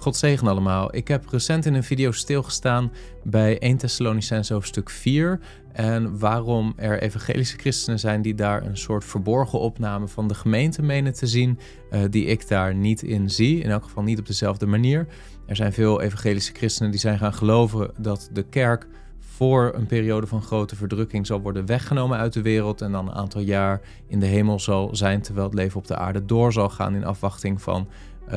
God zegen allemaal. Ik heb recent in een video stilgestaan bij 1 Thessalonicense hoofdstuk 4 en waarom er evangelische christenen zijn die daar een soort verborgen opname van de gemeente menen te zien, uh, die ik daar niet in zie, in elk geval niet op dezelfde manier. Er zijn veel evangelische christenen die zijn gaan geloven dat de kerk voor een periode van grote verdrukking zal worden weggenomen uit de wereld en dan een aantal jaar in de hemel zal zijn, terwijl het leven op de aarde door zal gaan in afwachting van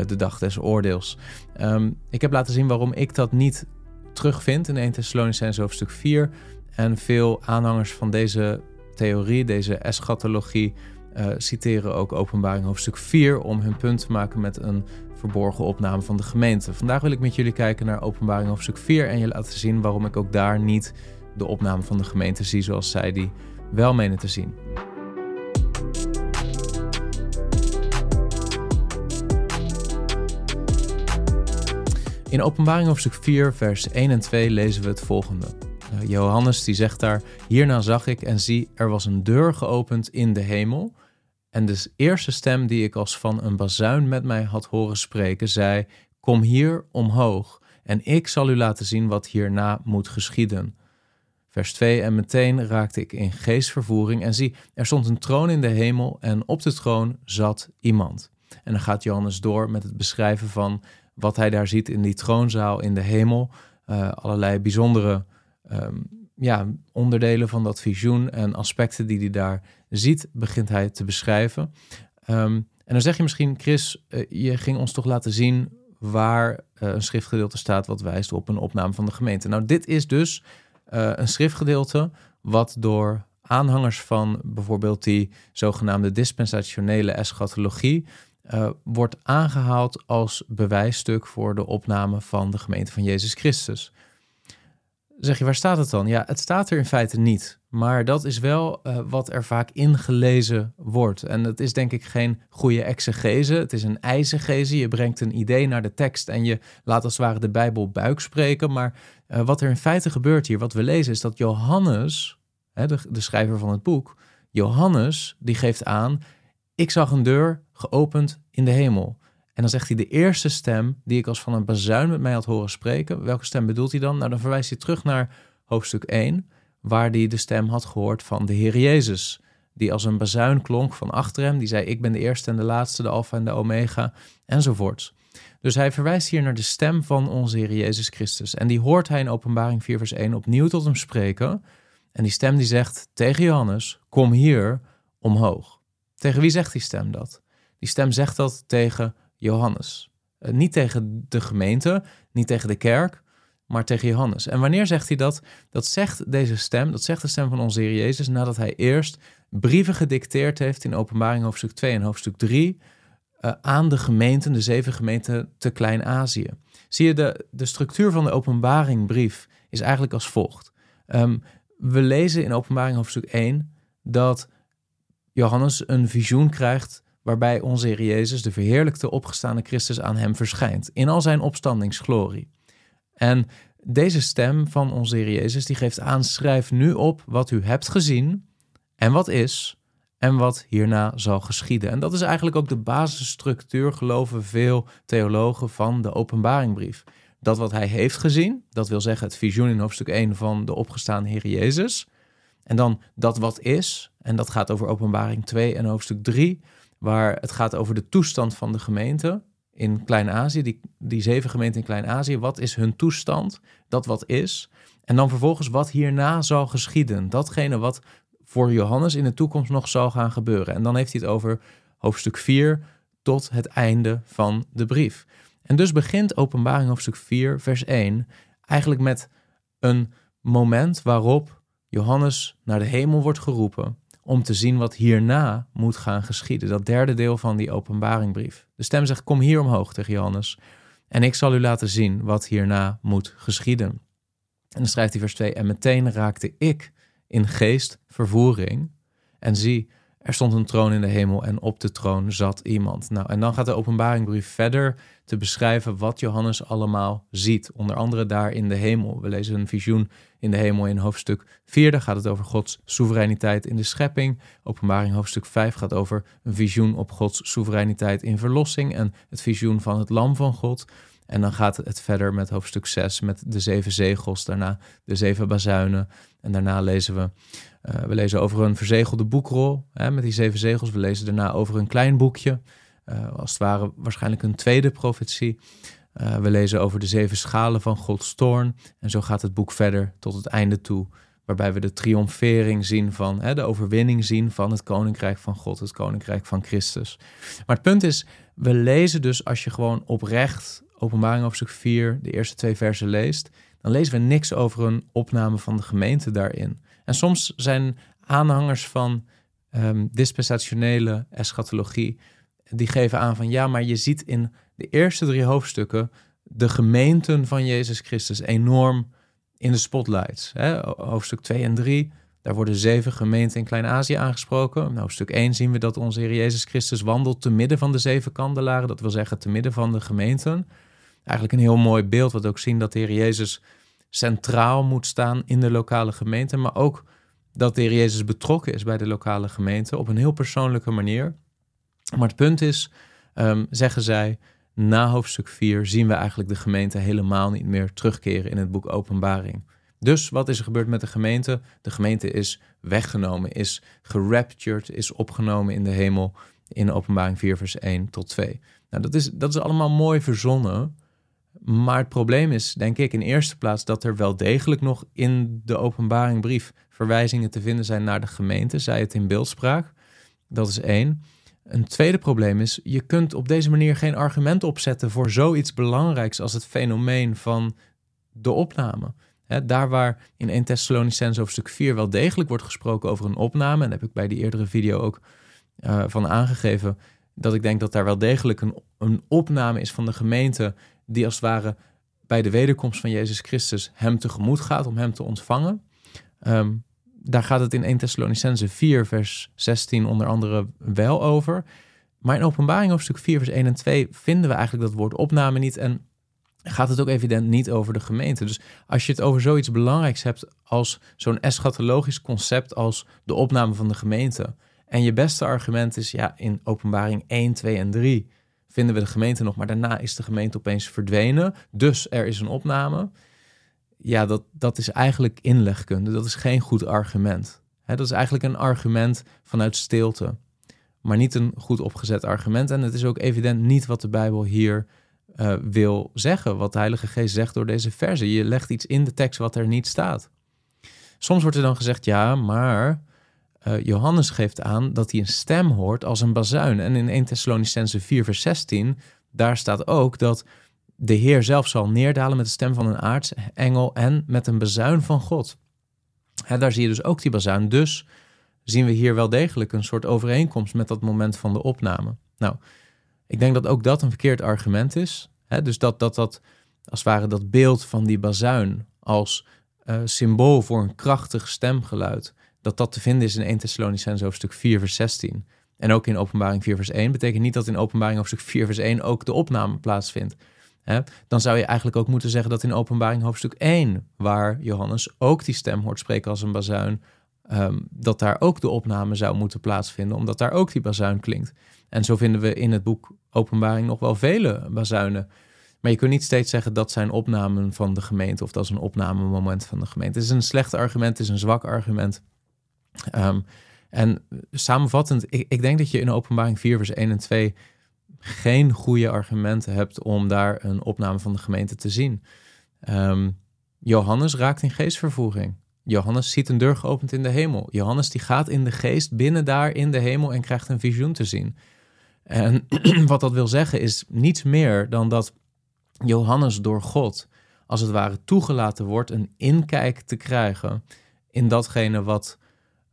de dag des oordeels. Um, ik heb laten zien waarom ik dat niet terugvind in 1 Thessalonicense hoofdstuk 4 en veel aanhangers van deze theorie, deze eschatologie, uh, citeren ook openbaring hoofdstuk 4 om hun punt te maken met een verborgen opname van de gemeente. Vandaag wil ik met jullie kijken naar openbaring hoofdstuk 4 en je laten zien waarom ik ook daar niet de opname van de gemeente zie zoals zij die wel menen te zien. In openbaring hoofdstuk 4 vers 1 en 2 lezen we het volgende. Uh, Johannes die zegt daar, hierna zag ik en zie, er was een deur geopend in de hemel en de eerste stem die ik als van een bazuin met mij had horen spreken, zei: Kom hier omhoog, en ik zal u laten zien wat hierna moet geschieden. Vers 2: En meteen raakte ik in geestvervoering, en zie, er stond een troon in de hemel, en op de troon zat iemand. En dan gaat Johannes door met het beschrijven van wat hij daar ziet in die troonzaal in de hemel. Uh, allerlei bijzondere um, ja, onderdelen van dat visioen en aspecten die hij daar ziet, begint hij te beschrijven. Um, en dan zeg je misschien, Chris, uh, je ging ons toch laten zien waar uh, een schriftgedeelte staat wat wijst op een opname van de gemeente. Nou, dit is dus een schriftgedeelte wat door aanhangers van bijvoorbeeld die zogenaamde dispensationele eschatologie wordt aangehaald als bewijsstuk voor de opname van de gemeente van Jezus Christus zeg je, waar staat het dan? Ja, het staat er in feite niet. Maar dat is wel uh, wat er vaak ingelezen wordt. En het is denk ik geen goede exegese. Het is een eisegese. Je brengt een idee naar de tekst en je laat als het ware de Bijbel buik spreken. Maar uh, wat er in feite gebeurt hier, wat we lezen, is dat Johannes, hè, de, de schrijver van het boek, Johannes, die geeft aan: Ik zag een deur geopend in de hemel. En dan zegt hij de eerste stem die ik als van een bazuin met mij had horen spreken. Welke stem bedoelt hij dan? Nou, dan verwijst hij terug naar hoofdstuk 1, waar hij de stem had gehoord van de Heer Jezus. Die als een bazuin klonk van achter hem. Die zei: Ik ben de eerste en de laatste, de Alpha en de Omega, enzovoorts. Dus hij verwijst hier naar de stem van onze Heer Jezus Christus. En die hoort hij in Openbaring 4, vers 1 opnieuw tot hem spreken. En die stem die zegt tegen Johannes: Kom hier omhoog. Tegen wie zegt die stem dat? Die stem zegt dat tegen Johannes. Eh, niet tegen de gemeente, niet tegen de kerk, maar tegen Johannes. En wanneer zegt hij dat? Dat zegt deze stem, dat zegt de stem van onze Heer Jezus, nadat hij eerst brieven gedicteerd heeft in Openbaring hoofdstuk 2 en hoofdstuk 3 uh, eh, aan de gemeenten, de zeven gemeenten te Klein-Azië. Zie je, de, de structuur van de openbaringbrief is eigenlijk als volgt. Um, we lezen in Openbaring hoofdstuk 1 dat Johannes een visioen krijgt waarbij onze Heer Jezus, de verheerlijkte opgestaande Christus, aan hem verschijnt in al zijn opstandingsglorie. En deze stem van onze Heer Jezus, die geeft aan, schrijf nu op wat u hebt gezien en wat is en wat hierna zal geschieden. En dat is eigenlijk ook de basisstructuur, geloven veel theologen, van de openbaringbrief. Dat wat hij heeft gezien, dat wil zeggen het visioen in hoofdstuk 1 van de opgestaande Heer Jezus. En dan dat wat is, en dat gaat over openbaring 2 en hoofdstuk 3 waar het gaat over de toestand van de gemeente in Klein-Azië, die, die zeven gemeenten in Klein-Azië. Wat is hun toestand? Dat wat is. En dan vervolgens wat hierna zal geschieden. Datgene wat voor Johannes in de toekomst nog zal gaan gebeuren. En dan heeft hij het over hoofdstuk 4 tot het einde van de brief. En dus begint openbaring hoofdstuk 4, vers 1 eigenlijk met een moment waarop Johannes naar de hemel wordt geroepen om te zien wat hierna moet gaan geschieden. Dat derde deel van die openbaringbrief. De stem zegt: Kom hier omhoog tegen Johannes. En ik zal u laten zien wat hierna moet geschieden. En dan schrijft hij vers 2: En meteen raakte ik in geest vervoering. En zie, er stond een troon in de hemel en op de troon zat iemand. Nou, en dan gaat de openbaringbrief verder te beschrijven wat Johannes allemaal ziet. Onder andere daar in de hemel. We lezen een visioen in de hemel in hoofdstuk 4. Daar gaat het over Gods soevereiniteit in de schepping. Openbaring hoofdstuk 5 gaat over een visioen op Gods soevereiniteit in verlossing en het visioen van het lam van God. En dan gaat het verder met hoofdstuk 6 met de zeven zegels, daarna de zeven bazuinen. En daarna lezen we, uh, we lezen over een verzegelde boekrol hè, met die zeven zegels. We lezen daarna over een klein boekje, uh, als het ware waarschijnlijk een tweede profetie. Uh, we lezen over de zeven schalen van Gods toorn. En zo gaat het boek verder tot het einde toe waarbij we de triomfering zien van, hè, de overwinning zien van het koninkrijk van God, het koninkrijk van Christus. Maar het punt is, we lezen dus als je gewoon oprecht openbaring hoofdstuk 4, de eerste twee versen leest, dan lezen we niks over een opname van de gemeente daarin. En soms zijn aanhangers van um, dispensationele eschatologie, die geven aan van ja, maar je ziet in de eerste drie hoofdstukken de gemeenten van Jezus Christus enorm in de spotlights. Hè? Hoofdstuk 2 en 3, daar worden zeven gemeenten in Klein-Azië aangesproken. In hoofdstuk 1 zien we dat onze Heer Jezus Christus wandelt te midden van de zeven kandelaren. Dat wil zeggen te midden van de gemeenten. Eigenlijk een heel mooi beeld, wat ook zien dat de Heer Jezus centraal moet staan in de lokale gemeente. Maar ook dat de Heer Jezus betrokken is bij de lokale gemeente op een heel persoonlijke manier. Maar het punt is, um, zeggen zij, na hoofdstuk 4 zien we eigenlijk de gemeente helemaal niet meer terugkeren in het boek Openbaring. Dus wat is er gebeurd met de gemeente? De gemeente is weggenomen, is geraptured, is opgenomen in de hemel in Openbaring 4, vers 1 tot 2. Nou, dat is, dat is allemaal mooi verzonnen. Maar het probleem is, denk ik, in eerste plaats dat er wel degelijk nog in de openbaringbrief verwijzingen te vinden zijn naar de gemeente, zij het in beeldspraak. Dat is één. Een tweede probleem is, je kunt op deze manier geen argument opzetten voor zoiets belangrijks als het fenomeen van de opname. daar waar in 1 Thessalonicense hoofdstuk 4 wel degelijk wordt gesproken over een opname, en heb ik bij die eerdere video ook uh, van aangegeven, dat ik denk dat daar wel degelijk een, een opname is van de gemeente, die als het ware bij de wederkomst van Jezus Christus hem tegemoet gaat om hem te ontvangen. Um, daar gaat het in 1 Thessalonicense 4, vers 16 onder andere wel over. Maar in openbaring hoofdstuk 4, vers 1 en 2 vinden we eigenlijk dat woord opname niet. En gaat het ook evident niet over de gemeente. Dus als je het over zoiets belangrijks hebt als zo'n eschatologisch concept als de opname van de gemeente. En je beste argument is, ja, in openbaring 1, 2 en 3 vinden we de gemeente nog, maar daarna is de gemeente opeens verdwenen. Dus er is een opname ja, dat, dat is eigenlijk inlegkunde. Dat is geen goed argument. dat is eigenlijk een argument vanuit stilte, maar niet een goed opgezet argument. En het is ook evident niet wat de Bijbel hier uh, wil zeggen, wat de Heilige Geest zegt door deze verse. Je legt iets in de tekst wat er niet staat. Soms wordt er dan gezegd, ja, maar uh, Johannes geeft aan dat hij een stem hoort als een bazuin. En in 1 Thessalonicense 4 vers 16, daar staat ook dat de Heer zelf zal neerdalen met de stem van een aartsengel en met een bezuin van God. Daar zie je dus ook die bazuin. Dus zien we hier wel degelijk een soort overeenkomst met dat moment van de opname. Nou, ik denk dat ook dat een verkeerd argument is. Dus dat, dat dat, als het ware, dat beeld van die bazuin als uh, symbool voor een krachtig stemgeluid, dat dat te vinden is in 1 Thessalonicense hoofdstuk 4 vers 16. En ook in openbaring 4 vers 1 betekent niet dat in openbaring hoofdstuk 4 vers 1 ook de opname plaatsvindt. Dan zou je eigenlijk ook moeten zeggen dat in openbaring hoofdstuk 1, waar Johannes ook die stem hoort spreken als een bazuin, ehm, dat daar ook de opname zou moeten plaatsvinden, omdat daar ook die bazuin klinkt. En zo vinden we in het boek Openbaring nog wel vele bazuinen. Maar je kunt niet steeds zeggen dat zijn opnamen van de gemeente of dat is een opnamemoment van de gemeente. Het is een slecht argument, het is een zwak argument. Ehm, en samenvattend, ik, ik, denk dat je in openbaring 4, vers 1 en 2 geen goede argumenten hebt om daar een opname van de gemeente te zien. Ehm, Johannes raakt in geestvervoering. Johannes ziet een deur geopend in de hemel. Johannes die gaat in de geest binnen daar in de hemel en krijgt een visioen te zien. En wat dat wil zeggen is niets meer dan dat Johannes door God als het ware toegelaten wordt een inkijk te krijgen in datgene wat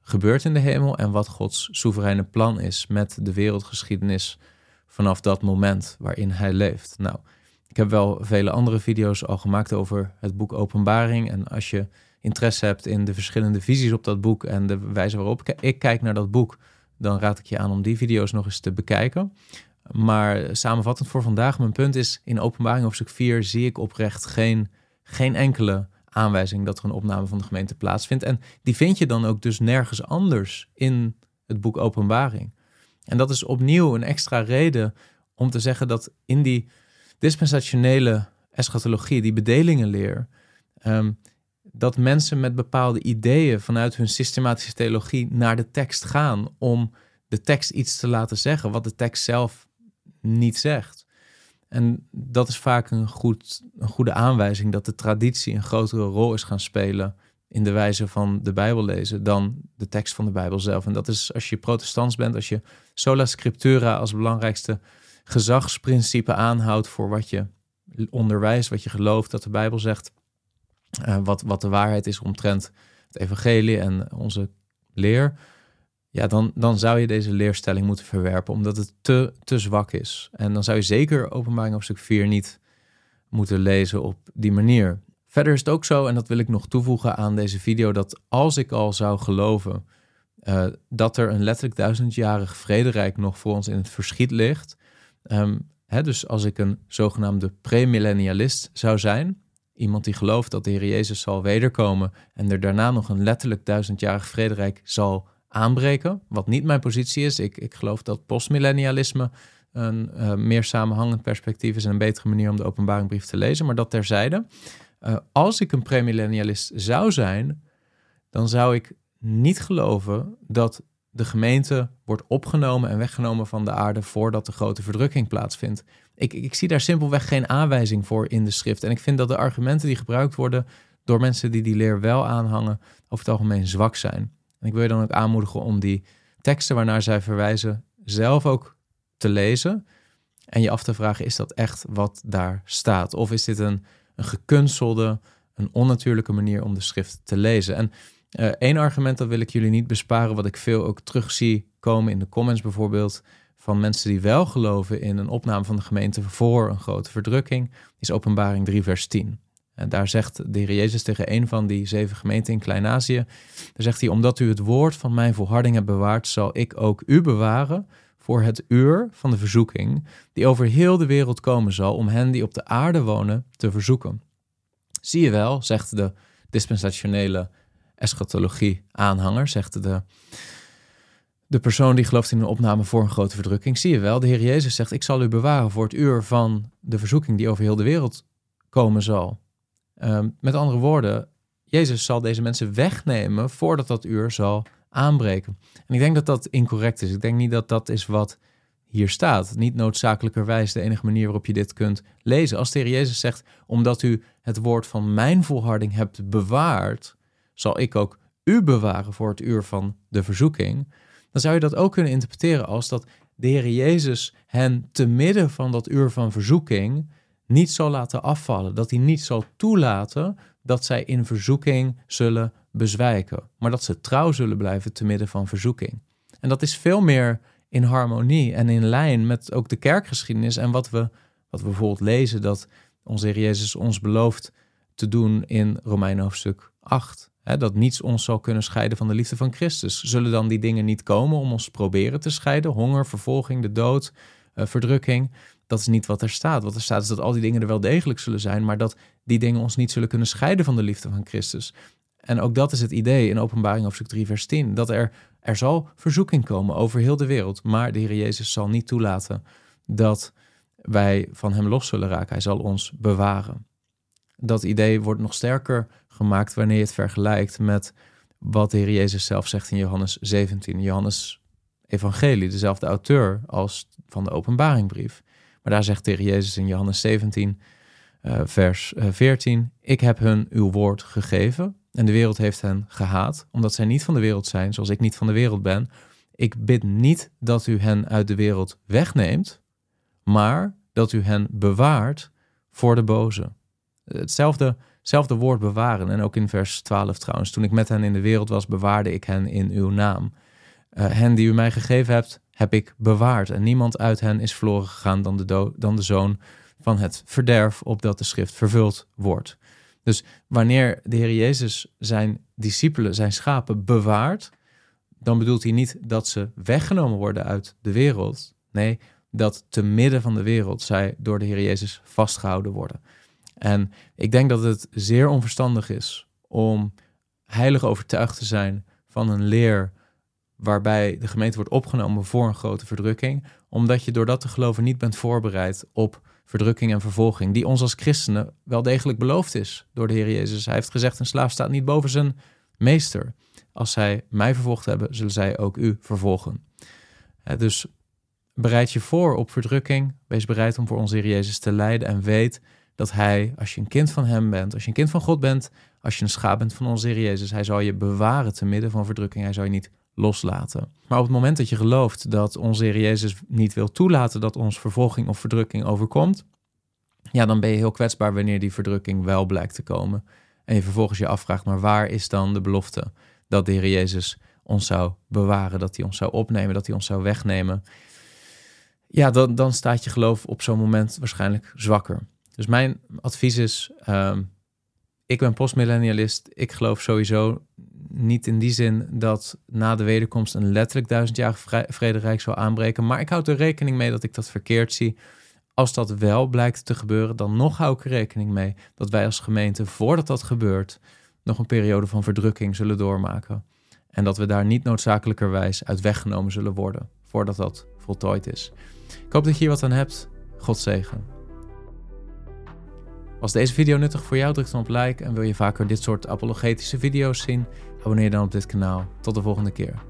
gebeurt in de hemel en wat Gods soevereine plan is met de wereldgeschiedenis vanaf dat moment waarin hij leeft. Nou, ik heb wel vele andere video's al gemaakt over het boek Openbaring. En als je interesse hebt in de verschillende visies op dat boek en de wijze waarop ik kijk naar dat boek, dan raad ik je aan om die video's nog eens te bekijken. Maar samenvattend voor vandaag, mijn punt is: in Openbaring hoofdstuk 4 zie ik oprecht geen, geen enkele aanwijzing dat er een opname van de gemeente plaatsvindt. En die vind je dan ook dus nergens anders in het boek Openbaring. En dat is opnieuw een extra reden om te zeggen dat in die dispensationele eschatologie, die bedelingenleer, um, dat mensen met bepaalde ideeën vanuit hun systematische theologie naar de tekst gaan om de tekst iets te laten zeggen wat de tekst zelf niet zegt. En dat is vaak een, goed, een goede aanwijzing dat de traditie een grotere rol is gaan spelen in de wijze van de Bijbel lezen dan de tekst van de Bijbel zelf. En dat is als je protestants bent, als je sola scriptura als belangrijkste gezagsprincipe aanhoudt voor wat je onderwijst, wat je gelooft dat de Bijbel zegt, uh, wat, wat de waarheid is omtrent het evangelie en onze leer, ja, dan, dan zou je deze leerstelling moeten verwerpen, omdat het te, te zwak is. En dan zou je zeker openbaring op stuk 4 niet moeten lezen op die manier. Verder is het ook zo, en dat wil ik nog toevoegen aan deze video, dat als ik al zou geloven uh, dat er een letterlijk duizendjarig vrederijk nog voor ons in het verschiet ligt, um, hè, dus als ik een zogenaamde premillennialist zou zijn, iemand die gelooft dat de Heer Jezus zal wederkomen en er daarna nog een letterlijk duizendjarig vrederijk zal aanbreken, wat niet mijn positie is. Ik, ik geloof dat postmillennialisme een uh, meer samenhangend perspectief is en een betere manier om de openbaringbrief te lezen, maar dat terzijde. Uh, als ik een premillennialist zou zijn, dan zou ik niet geloven dat de gemeente wordt opgenomen en weggenomen van de aarde voordat de grote verdrukking plaatsvindt. Ik, ik zie daar simpelweg geen aanwijzing voor in de schrift. En ik vind dat de argumenten die gebruikt worden door mensen die die leer wel aanhangen, over het algemeen zwak zijn. En ik wil je dan ook aanmoedigen om die teksten waarnaar zij verwijzen zelf ook te lezen en je af te vragen, is dat echt wat daar staat? Of is dit een, een gekunstelde, een onnatuurlijke manier om de schrift te lezen? En uh, één argument, dat wil ik jullie niet besparen, wat ik veel ook terug zie komen in de comments bijvoorbeeld, van mensen die wel geloven in een opname van de gemeente voor een grote verdrukking, is Openbaring 3, vers 10. En daar zegt de Heer Jezus tegen een van die zeven gemeenten in Klein-Azië, daar zegt hij, omdat u het woord van mijn volharding hebt bewaard, zal ik ook u bewaren voor het uur van de verzoeking, die over heel de wereld komen zal, om hen die op de aarde wonen te verzoeken. Zie je wel, zegt de dispensationele eschatologie-aanhanger, zegt de, de persoon die gelooft in een opname voor een grote verdrukking. Zie je wel, de Heer Jezus zegt: Ik zal u bewaren voor het uur van de verzoeking die over heel de wereld komen zal. Ehm, met andere woorden, Jezus zal deze mensen wegnemen voordat dat uur zal aanbreken. En ik denk dat dat incorrect is. Ik denk niet dat dat is wat hier staat. Niet noodzakelijkerwijs de enige manier waarop je dit kunt lezen. Als de Heer Jezus zegt, omdat u het woord van mijn volharding hebt bewaard, zal ik ook u bewaren voor het uur van de verzoeking. Dan zou je dat ook kunnen interpreteren als dat de Heer Jezus hen te midden van dat uur van verzoeking niet zal laten afvallen. Dat hij niet zal toelaten dat zij in verzoeking zullen bezwijken. Maar dat ze trouw zullen blijven te midden van verzoeking. En dat is veel meer in harmonie en in lijn met ook de kerkgeschiedenis en wat we, wat we bijvoorbeeld lezen dat onze Heer Jezus ons belooft te doen in Romein hoofdstuk 8. Hè, dat niets ons zal kunnen scheiden van de liefde van Christus. Zullen dan die dingen niet komen om ons proberen te scheiden? Honger, vervolging, de dood, uh, verdrukking. Dat is niet wat er staat. Wat er staat is dat al die dingen er wel degelijk zullen zijn, maar dat die dingen ons niet zullen kunnen scheiden van de liefde van Christus. En ook dat is het idee in Openbaring hoofdstuk 3 vers 10, dat er, er zal verzoeking komen over heel de wereld, maar de Heer Jezus zal niet toelaten dat wij van Hem los zullen raken. Hij zal ons bewaren. Dat idee wordt nog sterker gemaakt wanneer je het vergelijkt met wat de Heer Jezus zelf zegt in Johannes 17. Johannes Evangelie, dezelfde auteur als van de openbaringbrief. Maar daar zegt Heer Jezus in Johannes 17, uh, eh, vers 14, eh, ik heb hun uw woord gegeven en de wereld heeft hen gehaat, omdat zij niet van de wereld zijn, zoals ik niet van de wereld ben. Ik bid niet dat u hen uit de wereld wegneemt, maar dat u hen bewaart voor de boze. Hetzelfde, hetzelfde woord bewaren. En ook in vers 12 trouwens. Toen ik met hen in de wereld was, bewaarde ik hen in uw naam. Uh, hen die u mij gegeven hebt, heb ik bewaard. En niemand uit hen is verloren gegaan dan de, dan de zoon van het verderf, opdat de schrift vervuld wordt. Dus wanneer de Heer Jezus zijn discipelen, zijn schapen bewaart, dan bedoelt hij niet dat ze weggenomen worden uit de wereld. Nee, dat te midden van de wereld zij door de Heer Jezus vastgehouden worden. En ik denk dat het zeer onverstandig is om heilig overtuigd te zijn van een leer waarbij de gemeente wordt opgenomen voor een grote verdrukking, omdat je door dat te geloven niet bent voorbereid op verdrukking en vervolging, die ons als christenen wel degelijk beloofd is door de Heer Jezus. Hij heeft gezegd: een slaaf staat niet boven zijn meester. Als zij mij vervolgd hebben, zullen zij ook u vervolgen. Dus bereid je voor op verdrukking. Wees bereid om voor onze Heer Jezus te lijden en weet dat Hij, als je een kind van Hem bent, als je een kind van God bent, als je een schaap bent van onze Heer Jezus, Hij zal je bewaren te midden van verdrukking. Hij zal je niet loslaten. Maar op het moment dat je gelooft dat onze Heer Jezus niet wil toelaten dat ons vervolging of verdrukking overkomt, ja, dan ben je heel kwetsbaar wanneer die verdrukking wel blijkt te komen. En je vervolgens je afvraagt, maar waar is dan de belofte dat de Heer Jezus ons zou bewaren, dat hij ons zou opnemen, dat hij ons zou wegnemen? Ja, dan, dan staat je geloof op zo'n moment waarschijnlijk zwakker. Dus mijn advies is, ehm, ik ben postmillennialist. Ik geloof sowieso niet in die zin dat na de wederkomst een letterlijk duizendjarig vrederijk zal aanbreken. Maar ik houd er rekening mee dat ik dat verkeerd zie. Als dat wel blijkt te gebeuren, dan nog hou ik er rekening mee dat wij als gemeente, voordat dat gebeurt, nog een periode van verdrukking zullen doormaken. En dat we daar niet noodzakelijkerwijs uit weggenomen zullen worden, voordat dat voltooid is. Ik hoop dat je hier wat aan hebt. God zegen. Was deze video nuttig voor jou? Druk dan op like en wil je vaker dit soort apologetische video's zien? Abonneer dan op dit kanaal. Tot de volgende keer.